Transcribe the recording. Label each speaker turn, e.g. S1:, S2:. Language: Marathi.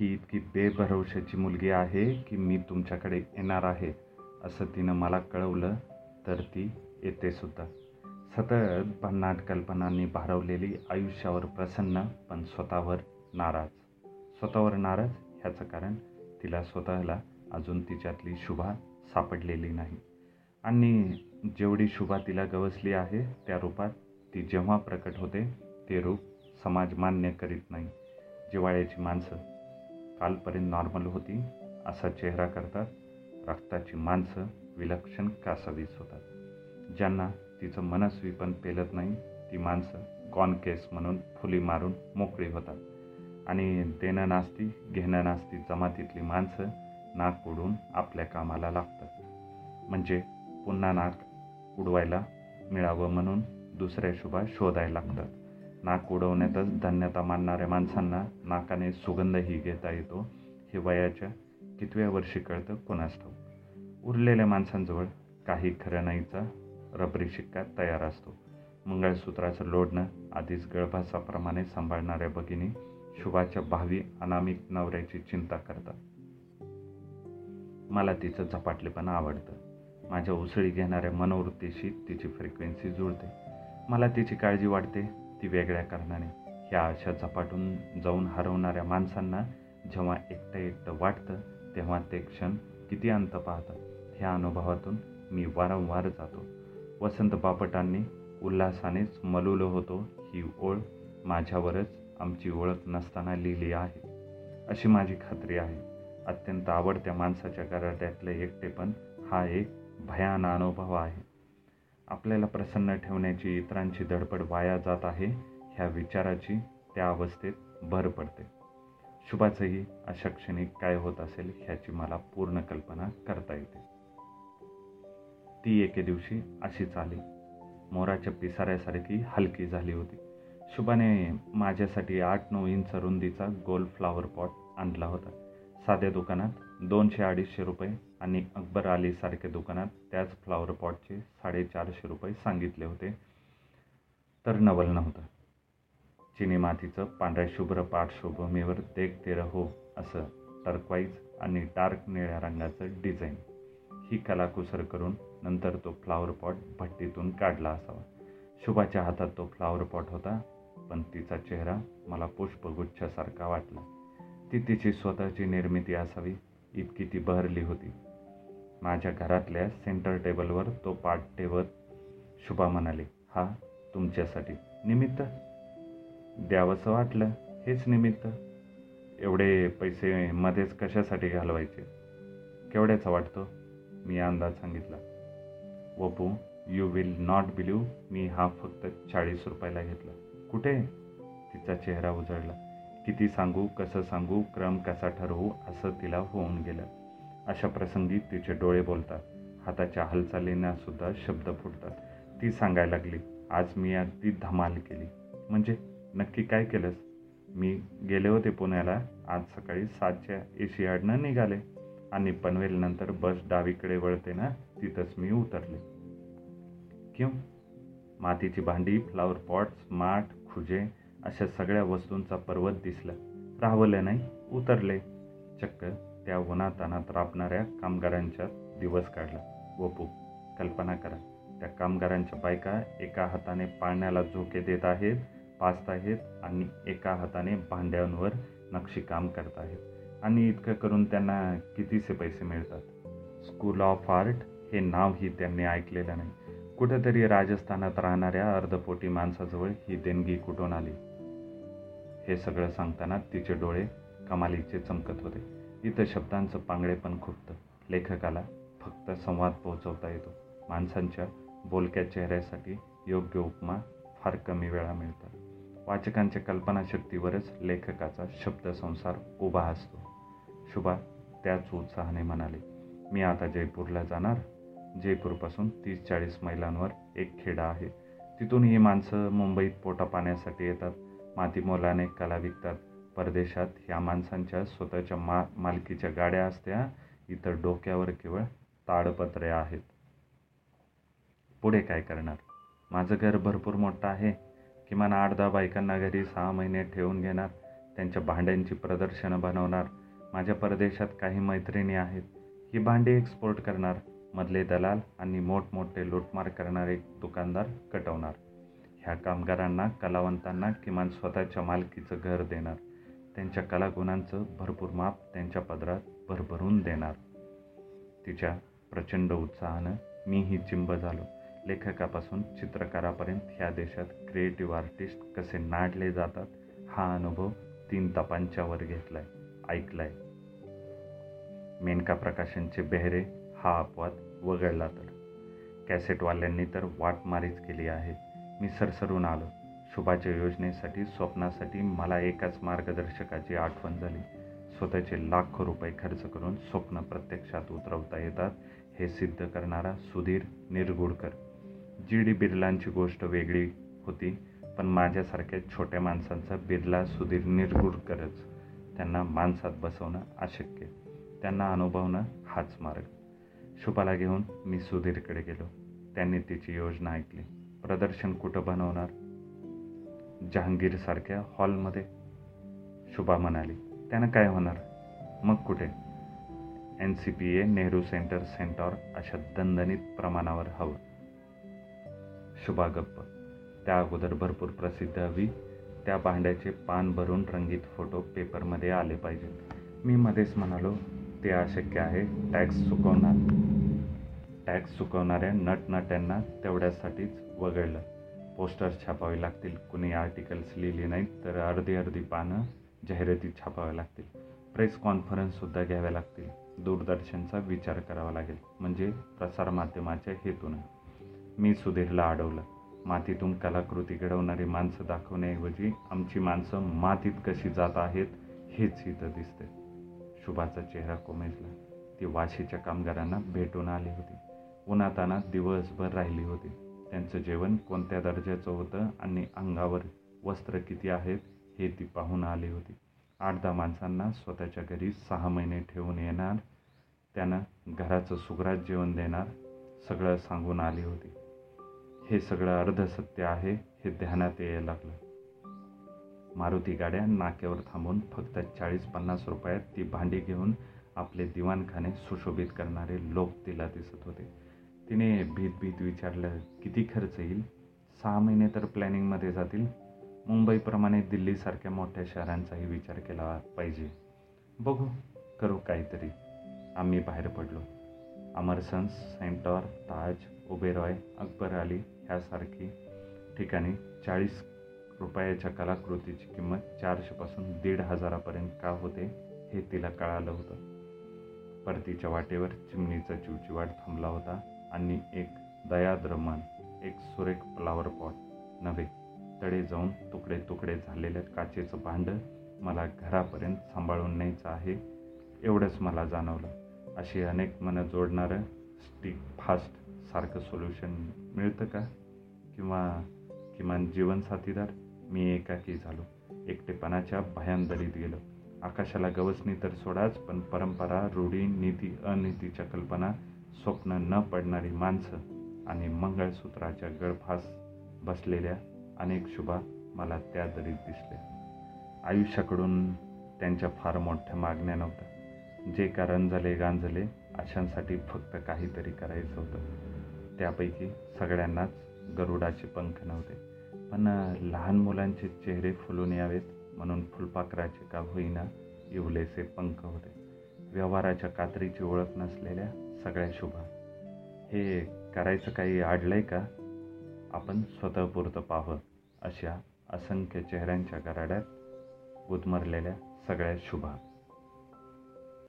S1: ही इतकी बेभरवशाची मुलगी आहे की मी तुमच्याकडे येणार आहे असं तिनं मला कळवलं तर ती येतेसुद्धा सतत भन्नाट कल्पनांनी भारवलेली आयुष्यावर प्रसन्न पण स्वतःवर नाराज. स्वतःवर नाराज ह्याचं कारण तिला स्वतःला अजून तिच्यातली शुभा सापडलेली नाही. आणि जेवढी शुभा तिला गवसली आहे त्या रूपात ती जेव्हा प्रकट होते ते रूप समाज मान्य करीत नाही. जिवाळ्याची माणसं कालपर्यंत नॉर्मल होती. असा चेहरा करतात. रक्ताची माणसं विलक्षण कासावीस होतात. ज्यांना तिचं मनस्वी पण पेलत नाही ती माणसं कॉन केस म्हणून फुली मारून मोकळी होतात. आणि देणं नास्ती घेणं नास्ती जमातीतली माणसं नाक उडून आपल्या कामाला लागतात. म्हणजे पुन्हा नाक उडवायला मिळावं म्हणून दुसऱ्या शुभा शोधायला लागतात. नाक उडवण्यातच धन्यता मानणाऱ्या माणसांना नाकाने सुगंधही घेता येतो. हे वयाच्या कितव्या वर्षी कळतं? कोणास ठाऊक उरलेल्या माणसांजवळ काही खरं नाहीचा रबरी शिक्का तयार असतो. मंगळसूत्राचं लोढणं आधीच गळभासाप्रमाणे सांभाळणाऱ्या भगिनी शुभाच्या भावी अनामिक नवऱ्याची चिंता करतात. मला तिचं झपाटलेपण आवडतं. माझ्या उसळी घेणाऱ्या मनोवृत्तीशी तिची फ्रिक्वेन्सी जुळते. मला तिची काळजी वाटते. ती वेगळ्या कारणाने ह्या अशा झपाटून जाऊन हरवणाऱ्या माणसांना जेव्हा एकटं एकटं वाटतं तेव्हा ते क्षण किती अंत पाहतात ह्या अनुभवातून मी वारंवार जातो. वसंत बापटांनी उल्हासानेच मलुलो होतो ही ओळ माझ्यावरच आमची ओळख नसताना लिहिली आहे. अशी माझी खात्री आहे. अत्यंत आवडत्या माणसाच्या गराट्यातले एकटेपण हा एक भयान अनुभव आहे. आपल्याला प्रसन्न ठेवण्याची इतरांची धडपड वाया जात आहे ह्या विचाराची त्या अवस्थेत भर पडते. शुभाचंही अशा क्षणी काय होत असेल ह्याची मला पूर्ण कल्पना करता येते. ती एके दिवशी अशीच आली. मोराच्या पिसाऱ्यासारखी हलकी झाली होती. शुभाने माझ्यासाठी आठ नऊ इंच रुंदीचा गोल फ्लावर पॉट आणला होता. साध्या दुकानात दोनशे अडीचशे रुपये आणि अकबर अलीसारख्या दुकानात त्याच फ्लावर पॉटचे साडेचारशे रुपये सांगितले होते. तर नवल नव्हतं. चिनी मातीचं पांढऱ्या शुभ्र पार्श्वभूमीवर देख ते रहो असं टर्कवाईज आणि डार्क निळ्या रंगाचं डिझाईन ही कलाकुसर करून नंतर तो फ्लावर पॉट भट्टीतून काढला असावा. शुभाच्या हातात तो फ्लावर पॉट होता पण तिचा चेहरा मला पुष्पगुच्छासारखा वाटला. ती तिची स्वतःची निर्मिती असावी इतकी ती बहरली होती. माझ्या घरातल्या सेंटर टेबलवर तो पाठ ठेवत शुभा म्हणाली हा तुमच्यासाठी निमित्त. द्यावंसं वाटलं हेच निमित्त. एवढे पैसे मध्येच कशासाठी घालवायचे? केवढ्याचा वाटतो? मी अंदाज सांगितला. Vapu you will not believe me हा फक्त चाळीस रुपयाला घेतला. कुठे? तिचा चेहरा उजळला. किती सांगू कसं सांगू क्रम कसा ठरवू असं तिला होऊन गेलं. अशा प्रसंगी तिचे डोळे बोलतात. हाताच्या हालचालींना सुद्धा शब्द फुटतात. ती सांगायला लागली आज मी अगदी धमाल केली. म्हणजे? नक्की काय केलंस? मी गेले होते पुण्याला. आज सकाळी सातच्या एशियाडनं निघाले. आणि पनवेलनंतर बस डावीकडे वळते ना तिथंच मी उतरले. क्यों? मातीची भांडी फ्लावर पॉट्स माठ खुजे अशा सगळ्या वस्तूंचा पर्वत दिसला. राहवले नाही उतरले. चक्क त्या उन्हातानात राबणाऱ्या कामगारांच्या दिवस काढला. वपू कल्पना करा. त्या कामगारांच्या बायका एका हाताने पाळण्याला झोके देत आहेत पाचत आहेत आणि एका हाताने भांड्यांवर नक्षीकाम करत आहेत. आणि इतकं करून त्यांना कितीसे पैसे मिळतात? स्कूल ऑफ आर्ट हे नावही त्यांनी ऐकलेलं नाही. कुठेतरी राजस्थानात राहणाऱ्या अर्धपोटी माणसाजवळ ही देणगी कुठून आली? हे सगळं सांगताना तिचे डोळे कमालीचे चमकत होते. इथं शब्दांचं पांगडे पण खुपतं. लेखकाला फक्त संवाद पोहोचवता येतो. माणसांच्या बोलक्या चेहऱ्यासाठी योग्य उपमा फार कमी वेळा मिळतात. वाचकांच्या कल्पनाशक्तीवरच लेखकाचा शब्दसंसार उभा असतो. शुभा त्याच उत्साहाने म्हणाले मी आता जयपूरला जाणार. जयपूरपासून तीस चाळीस मैलांवर एक खेडा आहे. तिथून ही माणसं मुंबईत पोटा पाण्यासाठी येतात. मातीमोलाने कला विकतात परदेशात ह्या माणसांच्या स्वतःच्या मा मालकीच्या गाड्या असत्या. इतर डोक्यावर केवळ ताडपत्रे आहेत. पुढे काय करणार? माझं घर भरपूर मोठं आहे. किमान आठ दहा बायकांना घरी सहा महिने ठेवून घेणार. त्यांच्या भांड्यांची प्रदर्शनं बनवणार. माझ्या परदेशात काही मैत्रिणी आहेत. ही भांडी एक्सपोर्ट करणार. मधले दलाल आणि मोठमोठे लूटमार करणारे दुकानदार कटवणार. ह्या कामगारांना कलावंतांना किमान स्वतःच्या मालकीचं घर देणार. त्यांच्या कलागुणांचं भरपूर माप त्यांच्या पदरात भरभरून देणार. तिच्या प्रचंड उत्साहानं मीही चिंब झालो. लेखकापासून चित्रकारापर्यंत ह्या देशात क्रिएटिव्ह आर्टिस्ट कसे नाडले जातात हा अनुभव तीन तपांच्यावर घेतलाय ऐकलाय. मेनका प्रकाशनचे बेहरे हा अपवाद वगळला तर. कॅसेटवाल्यांनी तर वाटमारीच केली आहे. मी सरसरून आलो. शुभाच्या योजनेसाठी स्वप्नासाठी मला एकाच मार्गदर्शकाची आठवण झाली. स्वतःचे लाखो रुपये खर्च करून स्वप्न प्रत्यक्षात उतरवता येतात हे सिद्ध करणारा सुधीर निरगुडकर. जी डी बिर्लांची गोष्ट वेगळी होती पण माझ्यासारख्या छोट्या माणसांचा बिर्ला सुधीर निरगुडकरच. त्यांना माणसात बसवणं अशक्य. त्यांना अनुभवणं हाच मार्ग. शुभाला घेऊन मी सुधीरकडे गेलो. त्यांनी तिची योजना ऐकली. प्रदर्शन कुठं बनवणार? जहांगीरसारख्या हॉलमध्ये शुभा म्हणाली त्यानं काय होणार? मग कुठे? N C P A Nehru centre Centaur अशा दणदणीत प्रमाणावर हवं. शुभा गप्प. त्या अगोदर भरपूर प्रसिद्ध हवी. त्या भांड्याचे पान भरून रंगीत फोटो पेपरमध्ये आले पाहिजेत मी मध्येच म्हणालो ते अशक्य आहे टॅक्स चुकवणार. टॅक्स चुकवणाऱ्या नटनट्यांना तेवढ्यासाठीच वगळलं. पोस्टर्स छापावे लागतील. कुणी आर्टिकल्स लिहिली नाहीत तर अर्धी अर्धी पानं जाहिराती छापाव्या लागतील. प्रेस कॉन्फरन्ससुद्धा घ्याव्या लागतील. दूरदर्शनचा विचार करावा लागेल म्हणजे प्रसारमाध्यमाच्या हेतून. मी सुधीरला अडवलं. मातीतून कलाकृती घडवणारी माणसं दाखवण्याऐवजी आमची माणसं मातीत कशी जात आहेत हेच इथं दिसते शुभाचा चेहरा कोमेजला. ती वाशीच्या कामगारांना भेटून आली होती. उन्हाताना दिवसभर राहिली होती. त्यांचं जेवण कोणत्या दर्जाचं होतं आणि अंगावर वस्त्र किती आहेत हे ती पाहून आली होती. आठ दहा माणसांना स्वतःच्या घरी सहा महिने ठेवून येणार त्यानं घराचं सुग्राज जेवण देणार सगळं सांगून आली होती. हे सगळं अर्धसत्य आहे हे ध्यानात यायला लागलं. मारुती गाड्या नाक्यावर थांबून फक्त चाळीस पन्नास रुपयात ती भांडी घेऊन आपले दिवाणखाने सुशोभित करणारे लोक तिला दिसत होते. तिने भीत भीत विचारलं किती खर्च येईल? सहा महिने तर प्लॅनिंगमध्ये जातील. मुंबईप्रमाणे दिल्लीसारख्या मोठ्या शहरांचाही विचार केला पाहिजे. बघू करू काहीतरी. आम्ही बाहेर पडलो. अमरसन्स सेंटॉर ताज उबेरॉय अकबर अली ह्यासारखी ठिकाणी चाळीस रुपयाच्या कलाकृतीची किंमत चारशेपासून दीड हजारापर्यंत का होते हे तिला कळालं होतं. परतीच्या वाटेवर चिमणीचा चिवचिवाट थांबला होता. आणि एक दयाद्र मन एक सुरेख फ्लावर पॉट नव्हे तडे जाऊन तुकडे तुकडे झालेल्या काचेचं भांडं मला घरापर्यंत सांभाळून न्यायचं आहे एवढंच मला जाणवलं. अशी अनेक मनं जोडणारं स्टिक फास्ट सारखं सोल्युशन मिळतं का? किंवा किमान जीवनसाथीदार मी एकाकी झालो. एकटेपणाच्या भयांदरीत गेलो. आकाशाला गवसणी तर सोडाच पण परंपरा रूढी नीती अनितीच्या कल्पना स्वप्न न पडणारी माणसं आणि मंगळसूत्राच्या गळफास बसलेल्या अनेक शुभा मला त्या दरीत दिसल्या. आयुष्याकडून त्यांच्या फार मोठ्या मागण्या नव्हत्या. जे कारण झाले गांजले अशांसाठी फक्त काहीतरी करायचं होतं. त्यापैकी सगळ्यांनाच गरुडाचे पंख नव्हते. पण लहान मुलांचे चेहरे फुलून यावेत म्हणून फुलपाखराचे का होईना इवलेसे पंख होते. व्यवहाराच्या कात्रीची ओळख नसलेल्या सगळ्या शुभा. हे करायचं काही आडलंय का? आपण स्वतःपुरतं पाहावं अशा असंख्य चेहऱ्यांच्या गराड्यात उद्मरलेल्या सगळ्या शुभा.